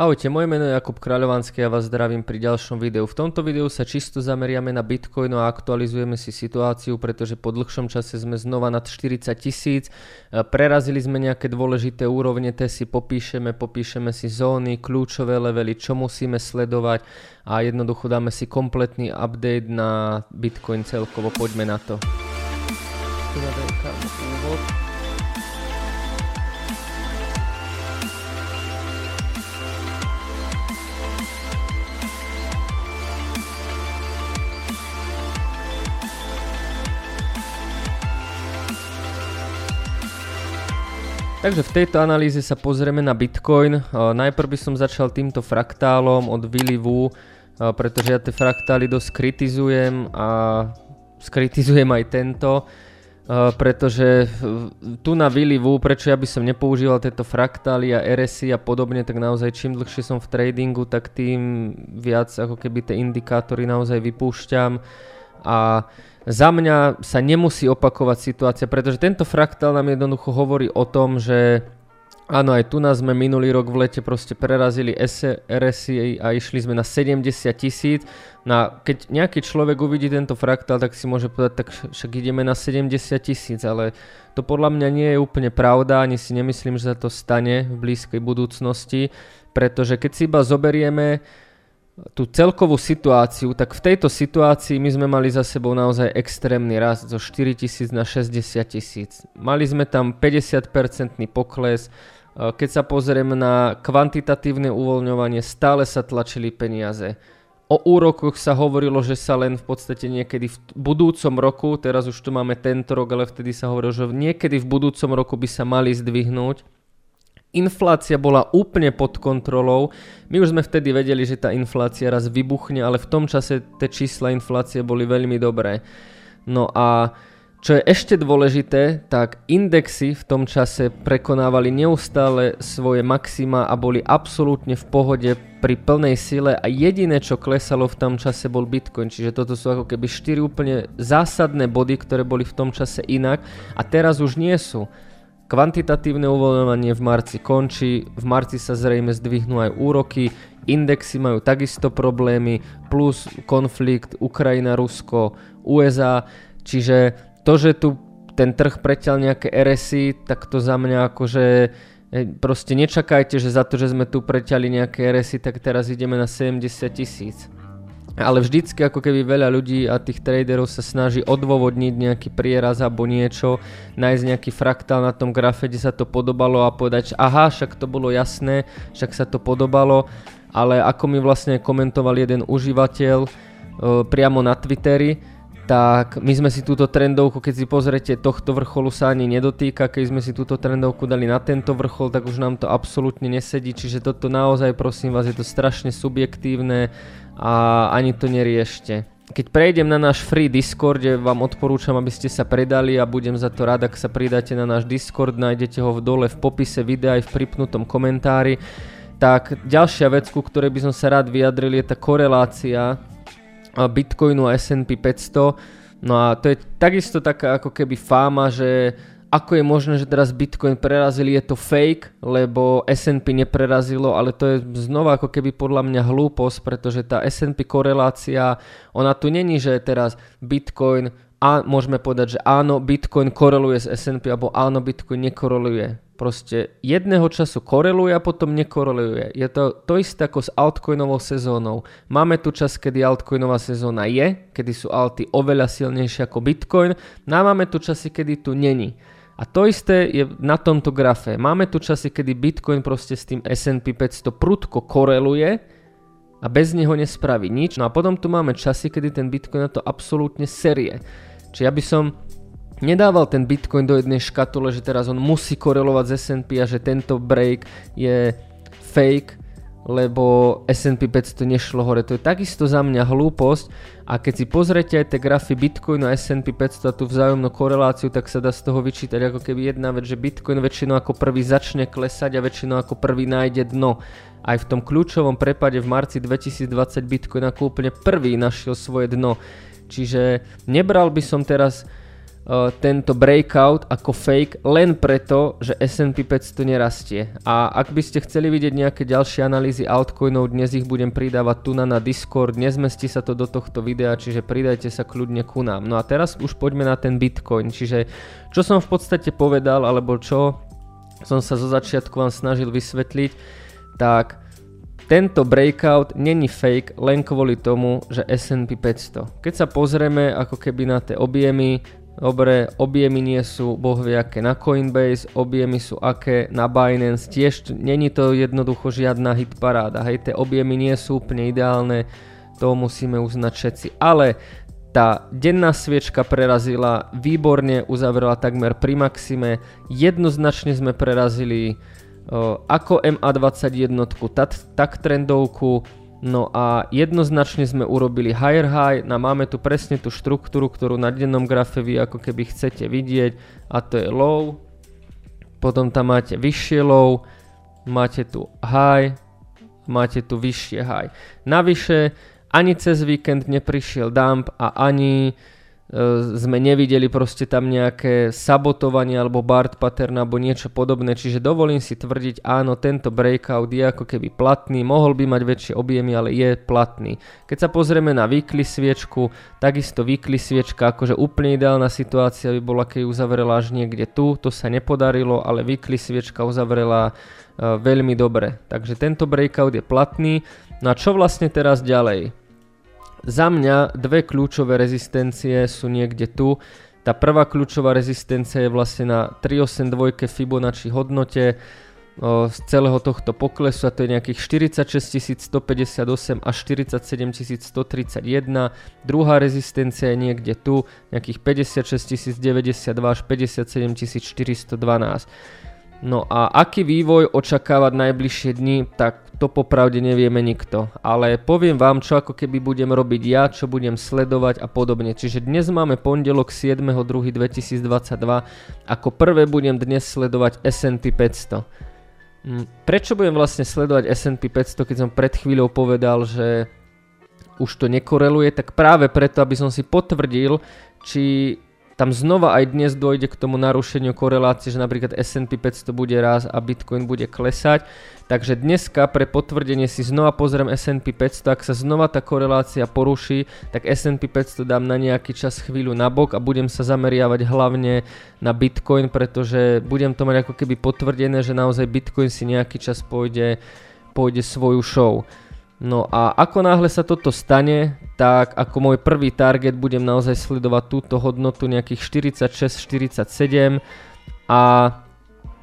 Ahojte, moje meno je Jakub Kráľovanský a vás zdravím pri ďalšom videu. V tomto videu sa čisto zameriame na Bitcoin a aktualizujeme si situáciu, pretože po dlhšom čase sme znova nad 40 tisíc. E, prerazili sme nejaké dôležité úrovne, te si popíšeme, popíšeme si zóny, kľúčové levely, čo musíme sledovať a jednoducho dáme si kompletný update na Bitcoin celkovo. Poďme na to. úvod. Takže v tejto analýze sa pozrieme na Bitcoin. Najprv by som začal týmto fraktálom od Willy Wu, pretože ja tie fraktály dosť kritizujem a skritizujem aj tento, pretože tu na Willy Wu, prečo ja by som nepoužíval tieto fraktály a RSI a podobne, tak naozaj čím dlhšie som v tradingu, tak tým viac ako keby tie indikátory naozaj vypúšťam a za mňa sa nemusí opakovať situácia, pretože tento fraktál nám jednoducho hovorí o tom, že áno, aj tu nás sme minulý rok v lete proste prerazili RSI a išli sme na 70 tisíc. No keď nejaký človek uvidí tento fraktál, tak si môže povedať, tak však ideme na 70 tisíc, ale to podľa mňa nie je úplne pravda, ani si nemyslím, že sa to stane v blízkej budúcnosti, pretože keď si iba zoberieme tú celkovú situáciu, tak v tejto situácii my sme mali za sebou naozaj extrémny rast zo 4 tisíc na 60 tisíc. Mali sme tam 50% pokles, e, keď sa pozrieme na kvantitatívne uvoľňovanie, stále sa tlačili peniaze. O úrokoch sa hovorilo, že sa len v podstate niekedy v budúcom roku, teraz už tu máme tento rok, ale vtedy sa hovorilo, že niekedy v budúcom roku by sa mali zdvihnúť inflácia bola úplne pod kontrolou. My už sme vtedy vedeli, že tá inflácia raz vybuchne, ale v tom čase tie čísla inflácie boli veľmi dobré. No a čo je ešte dôležité, tak indexy v tom čase prekonávali neustále svoje maxima a boli absolútne v pohode pri plnej sile a jediné, čo klesalo v tom čase bol Bitcoin. Čiže toto sú ako keby 4 úplne zásadné body, ktoré boli v tom čase inak a teraz už nie sú. Kvantitatívne uvoľňovanie v marci končí, v marci sa zrejme zdvihnú aj úroky, indexy majú takisto problémy, plus konflikt Ukrajina-Rusko, USA, čiže to, že tu ten trh preťal nejaké RSI, tak to za mňa akože proste nečakajte, že za to, že sme tu preťali nejaké RSI, tak teraz ideme na 70 tisíc ale vždycky ako keby veľa ľudí a tých traderov sa snaží odôvodniť nejaký prieraz alebo niečo, nájsť nejaký fraktál na tom grafe, kde sa to podobalo a povedať, že aha, však to bolo jasné, však sa to podobalo, ale ako mi vlastne komentoval jeden užívateľ e, priamo na Twitteri, tak my sme si túto trendovku, keď si pozrete, tohto vrcholu sa ani nedotýka, keď sme si túto trendovku dali na tento vrchol, tak už nám to absolútne nesedí, čiže toto naozaj prosím vás, je to strašne subjektívne a ani to neriešte. Keď prejdem na náš free Discord, kde vám odporúčam, aby ste sa predali a budem za to rád, ak sa pridáte na náš Discord, nájdete ho v dole v popise videa aj v pripnutom komentári. Tak ďalšia vec, ku ktorej by som sa rád vyjadril, je tá korelácia Bitcoinu a S&P 500. No a to je takisto taká ako keby fáma, že ako je možné, že teraz Bitcoin prerazili, je to fake, lebo S&P neprerazilo, ale to je znova ako keby podľa mňa hlúposť, pretože tá S&P korelácia, ona tu není, že teraz Bitcoin a môžeme povedať, že áno, Bitcoin koreluje s S&P, alebo áno, Bitcoin nekoreluje. Proste jedného času koreluje a potom nekoreluje. Je to to isté ako s altcoinovou sezónou. Máme tu čas, kedy altcoinová sezóna je, kedy sú alty oveľa silnejšie ako Bitcoin, no a máme tu časy, kedy tu není. A to isté je na tomto grafe. Máme tu časy, kedy Bitcoin proste s tým S&P 500 prudko koreluje a bez neho nespraví nič. No a potom tu máme časy, kedy ten Bitcoin na to absolútne serie. Čiže ja by som nedával ten Bitcoin do jednej škatule, že teraz on musí korelovať s S&P a že tento break je fake, lebo S&P 500 nešlo hore. To je takisto za mňa hlúposť a keď si pozrete aj tie grafy Bitcoinu a S&P 500 a tú vzájomnú koreláciu, tak sa dá z toho vyčítať ako keby jedna vec, že Bitcoin väčšinou ako prvý začne klesať a väčšinou ako prvý nájde dno. Aj v tom kľúčovom prepade v marci 2020 Bitcoin ako úplne prvý našiel svoje dno. Čiže nebral by som teraz tento breakout ako fake len preto, že S&P 500 nerastie. A ak by ste chceli vidieť nejaké ďalšie analýzy altcoinov, dnes ich budem pridávať tu na, na Discord, nezmestí sa to do tohto videa, čiže pridajte sa kľudne ku nám. No a teraz už poďme na ten Bitcoin, čiže čo som v podstate povedal, alebo čo som sa zo začiatku vám snažil vysvetliť, tak tento breakout není fake len kvôli tomu, že S&P 500. Keď sa pozrieme ako keby na tie objemy, Dobre, objemy nie sú bohvie aké na Coinbase, objemy sú aké na Binance, tiež není to jednoducho žiadna hit paráda, hej, tie objemy nie sú úplne ideálne, to musíme uznať všetci, ale tá denná sviečka prerazila, výborne uzavrela takmer pri maxime, jednoznačne sme prerazili ako MA21, tak, trendovku, No a jednoznačne sme urobili higher high, no máme tu presne tú štruktúru, ktorú na dennom grafe vy ako keby chcete vidieť a to je low, potom tam máte vyššie low, máte tu high, máte tu vyššie high. Navyše ani cez víkend neprišiel dump a ani sme nevideli proste tam nejaké sabotovanie alebo Bart pattern alebo niečo podobné, čiže dovolím si tvrdiť, áno, tento breakout je ako keby platný, mohol by mať väčšie objemy, ale je platný. Keď sa pozrieme na weekly sviečku, takisto weekly sviečka, akože úplne ideálna situácia by bola, keď uzavrela až niekde tu, to sa nepodarilo, ale weekly sviečka uzavrela uh, veľmi dobre. Takže tento breakout je platný. No a čo vlastne teraz ďalej? Za mňa dve kľúčové rezistencie sú niekde tu. Tá prvá kľúčová rezistencia je vlastne na 382 Fibonacci hodnote z celého tohto poklesu a to je nejakých 46 158 až 47 131. Druhá rezistencia je niekde tu, nejakých 56 092 až 57 412. No a aký vývoj očakávať najbližšie dni, tak to popravde nevieme nikto. Ale poviem vám, čo ako keby budem robiť ja, čo budem sledovať a podobne. Čiže dnes máme pondelok 7.2.2022. Ako prvé budem dnes sledovať S&P 500. Hm, prečo budem vlastne sledovať S&P 500, keď som pred chvíľou povedal, že už to nekoreluje, tak práve preto, aby som si potvrdil, či tam znova aj dnes dojde k tomu narušeniu korelácie, že napríklad S&P 500 bude raz a Bitcoin bude klesať. Takže dneska pre potvrdenie si znova pozriem S&P 500, ak sa znova tá korelácia poruší, tak S&P 500 dám na nejaký čas chvíľu nabok a budem sa zameriavať hlavne na Bitcoin, pretože budem to mať ako keby potvrdené, že naozaj Bitcoin si nejaký čas pôjde, pôjde svoju show. No a ako náhle sa toto stane, tak ako môj prvý target budem naozaj sledovať túto hodnotu nejakých 46-47 a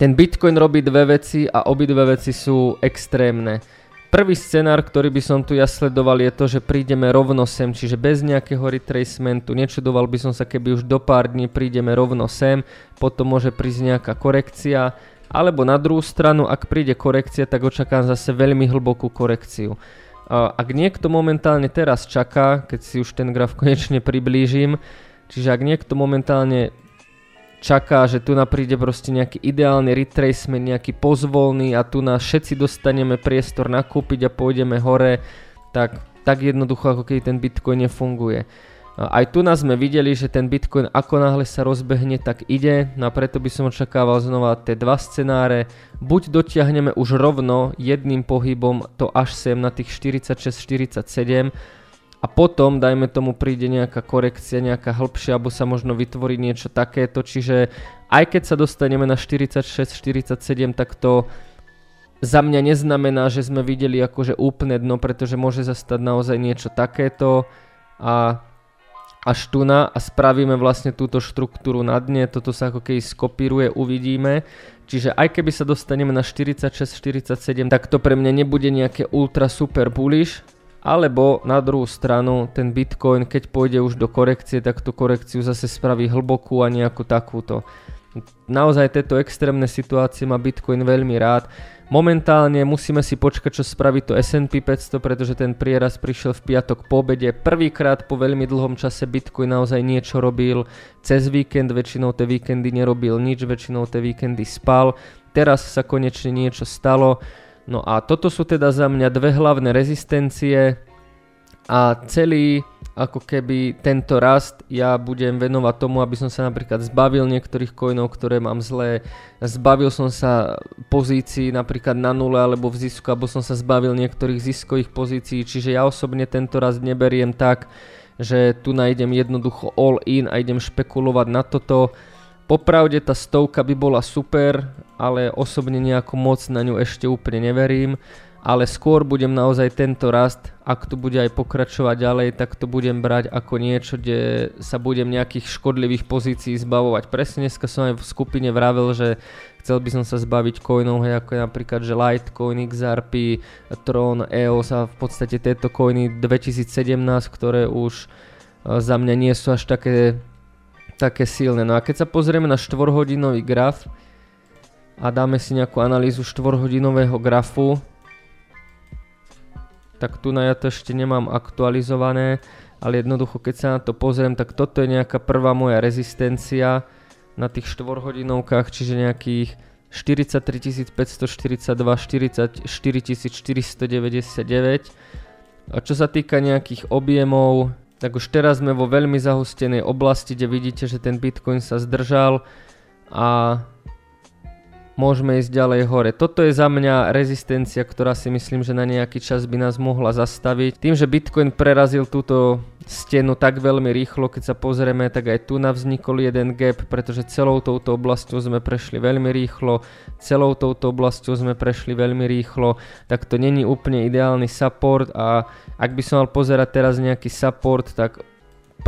ten Bitcoin robí dve veci a obidve veci sú extrémne. Prvý scenár, ktorý by som tu ja sledoval je to, že prídeme rovno sem, čiže bez nejakého retracementu. Nečudoval by som sa, keby už do pár dní prídeme rovno sem, potom môže prísť nejaká korekcia, alebo na druhú stranu, ak príde korekcia, tak očakám zase veľmi hlbokú korekciu. Ak niekto momentálne teraz čaká, keď si už ten graf konečne priblížim, čiže ak niekto momentálne čaká, že tu napríde proste nejaký ideálny retracement, nejaký pozvolný a tu nás všetci dostaneme priestor nakúpiť a pôjdeme hore, tak, tak jednoducho ako keď ten Bitcoin nefunguje. Aj tu nás sme videli, že ten Bitcoin ako náhle sa rozbehne, tak ide, no a preto by som očakával znova tie dva scenáre. Buď dotiahneme už rovno jedným pohybom to až sem na tých 46-47 a potom, dajme tomu, príde nejaká korekcia, nejaká hĺbšia, alebo sa možno vytvorí niečo takéto, čiže aj keď sa dostaneme na 46-47, tak to za mňa neznamená, že sme videli akože úplne dno, pretože môže zastať naozaj niečo takéto. A až tu na a spravíme vlastne túto štruktúru na dne, toto sa ako keby skopíruje, uvidíme. Čiže aj keby sa dostaneme na 46-47, tak to pre mňa nebude nejaké ultra super bullish, alebo na druhú stranu ten Bitcoin, keď pôjde už do korekcie, tak tú korekciu zase spraví hlbokú a nejakú takúto. Naozaj tieto extrémne situácie má Bitcoin veľmi rád. Momentálne musíme si počkať, čo spraví to S&P 500, pretože ten prieraz prišiel v piatok po obede. Prvýkrát po veľmi dlhom čase Bitcoin naozaj niečo robil. Cez víkend väčšinou tie víkendy nerobil nič, väčšinou tie víkendy spal. Teraz sa konečne niečo stalo. No a toto sú teda za mňa dve hlavné rezistencie a celý ako keby tento rast ja budem venovať tomu, aby som sa napríklad zbavil niektorých coinov, ktoré mám zlé, zbavil som sa pozícií napríklad na nule alebo v zisku, alebo som sa zbavil niektorých ziskových pozícií, čiže ja osobne tento rast neberiem tak, že tu nájdem jednoducho all in a idem špekulovať na toto. Popravde tá stovka by bola super, ale osobne nejako moc na ňu ešte úplne neverím ale skôr budem naozaj tento rast, ak tu bude aj pokračovať ďalej, tak to budem brať ako niečo, kde sa budem nejakých škodlivých pozícií zbavovať. Presne dneska som aj v skupine vravel, že chcel by som sa zbaviť coinov, hej, ako je napríklad, že Litecoin, XRP, Tron, EOS a v podstate tieto coiny 2017, ktoré už e, za mňa nie sú až také, také silné. No a keď sa pozrieme na 4-hodinový graf a dáme si nejakú analýzu 4-hodinového grafu, tak tu na ja to ešte nemám aktualizované, ale jednoducho keď sa na to pozriem, tak toto je nejaká prvá moja rezistencia na tých 4 hodinovkách, čiže nejakých 43 542, 44 499. A čo sa týka nejakých objemov, tak už teraz sme vo veľmi zahustenej oblasti, kde vidíte, že ten Bitcoin sa zdržal a môžeme ísť ďalej hore. Toto je za mňa rezistencia, ktorá si myslím, že na nejaký čas by nás mohla zastaviť. Tým, že Bitcoin prerazil túto stenu tak veľmi rýchlo, keď sa pozrieme, tak aj tu navznikol jeden gap, pretože celou touto oblasťou sme prešli veľmi rýchlo, celou touto oblasťou sme prešli veľmi rýchlo, tak to není úplne ideálny support a ak by som mal pozerať teraz nejaký support, tak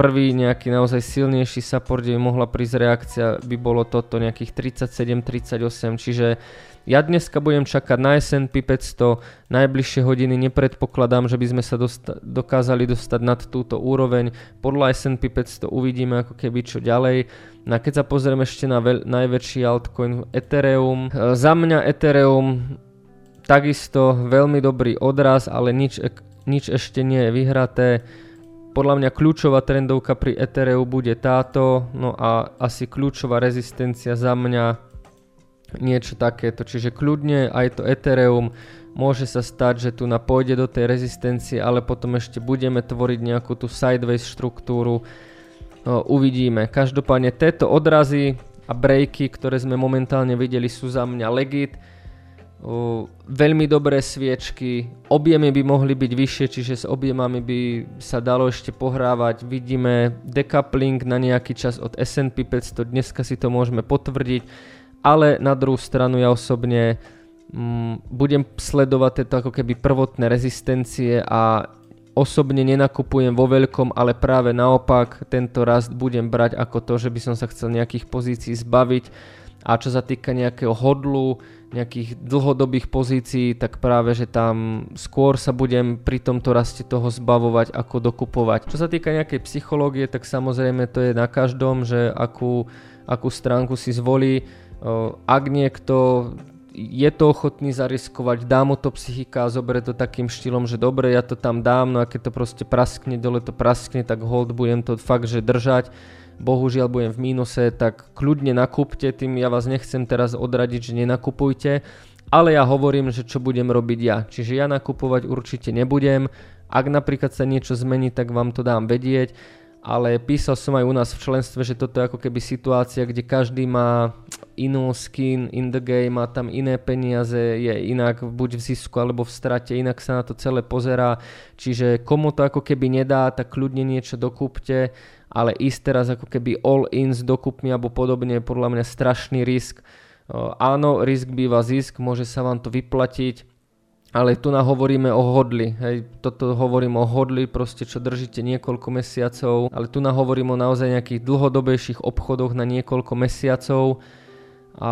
prvý nejaký naozaj silnejší support, kde by mohla prísť reakcia, by bolo toto nejakých 37-38, čiže ja dneska budem čakať na S&P 500, najbližšie hodiny nepredpokladám, že by sme sa dosta- dokázali dostať nad túto úroveň, podľa S&P 500 uvidíme ako keby čo ďalej. No a keď sa pozrieme ešte na veľ- najväčší altcoin Ethereum, e, za mňa Ethereum takisto veľmi dobrý odraz, ale nič, nič ešte nie je vyhraté podľa mňa kľúčová trendovka pri Ethereu bude táto, no a asi kľúčová rezistencia za mňa niečo takéto. Čiže kľudne aj to Ethereum môže sa stať, že tu na pôjde do tej rezistencie, ale potom ešte budeme tvoriť nejakú tú sideways štruktúru. No, uvidíme. Každopádne tieto odrazy a breaky, ktoré sme momentálne videli, sú za mňa legit veľmi dobré sviečky, objemy by mohli byť vyššie, čiže s objemami by sa dalo ešte pohrávať. Vidíme decoupling na nejaký čas od S&P 500, dneska si to môžeme potvrdiť, ale na druhú stranu ja osobne mm, budem sledovať tieto ako keby prvotné rezistencie a osobne nenakupujem vo veľkom, ale práve naopak tento rast budem brať ako to, že by som sa chcel nejakých pozícií zbaviť a čo sa týka nejakého hodlu, nejakých dlhodobých pozícií, tak práve, že tam skôr sa budem pri tomto raste toho zbavovať, ako dokupovať. Čo sa týka nejakej psychológie, tak samozrejme to je na každom, že akú, akú stránku si zvolí. Ak niekto je to ochotný zariskovať, dá mu to psychika a zoberie to takým štýlom, že dobre, ja to tam dám, no a keď to proste praskne, dole to praskne, tak hold budem to fakt, že držať bohužiaľ budem v mínuse, tak kľudne nakúpte, tým ja vás nechcem teraz odradiť, že nenakupujte, ale ja hovorím, že čo budem robiť ja. Čiže ja nakupovať určite nebudem, ak napríklad sa niečo zmení, tak vám to dám vedieť, ale písal som aj u nás v členstve, že toto je ako keby situácia, kde každý má inú skin in the game, má tam iné peniaze, je inak buď v zisku alebo v strate, inak sa na to celé pozerá, čiže komu to ako keby nedá, tak kľudne niečo dokúpte ale ísť teraz ako keby all in s dokupmi alebo podobne je podľa mňa strašný risk. Áno, risk býva zisk, môže sa vám to vyplatiť, ale tu hovoríme o hodli, hej, toto hovorím o hodli, proste čo držíte niekoľko mesiacov, ale tu hovorím o naozaj nejakých dlhodobejších obchodoch na niekoľko mesiacov a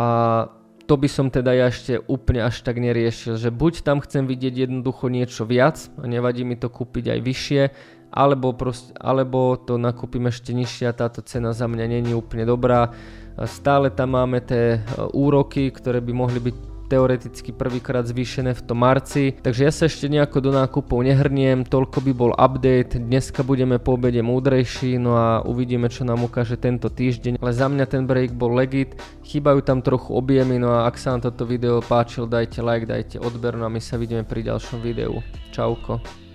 to by som teda ja ešte úplne až tak neriešil, že buď tam chcem vidieť jednoducho niečo viac a nevadí mi to kúpiť aj vyššie, alebo, prost, alebo to nakúpim ešte nižšie a táto cena za mňa není úplne dobrá. Stále tam máme tie e, úroky, ktoré by mohli byť teoreticky prvýkrát zvýšené v tom marci, takže ja sa ešte nejako do nákupov nehrniem, toľko by bol update, dneska budeme po obede múdrejší, no a uvidíme čo nám ukáže tento týždeň, ale za mňa ten break bol legit, chýbajú tam trochu objemy, no a ak sa vám toto video páčil, dajte like, dajte odber, no a my sa vidíme pri ďalšom videu. Čauko.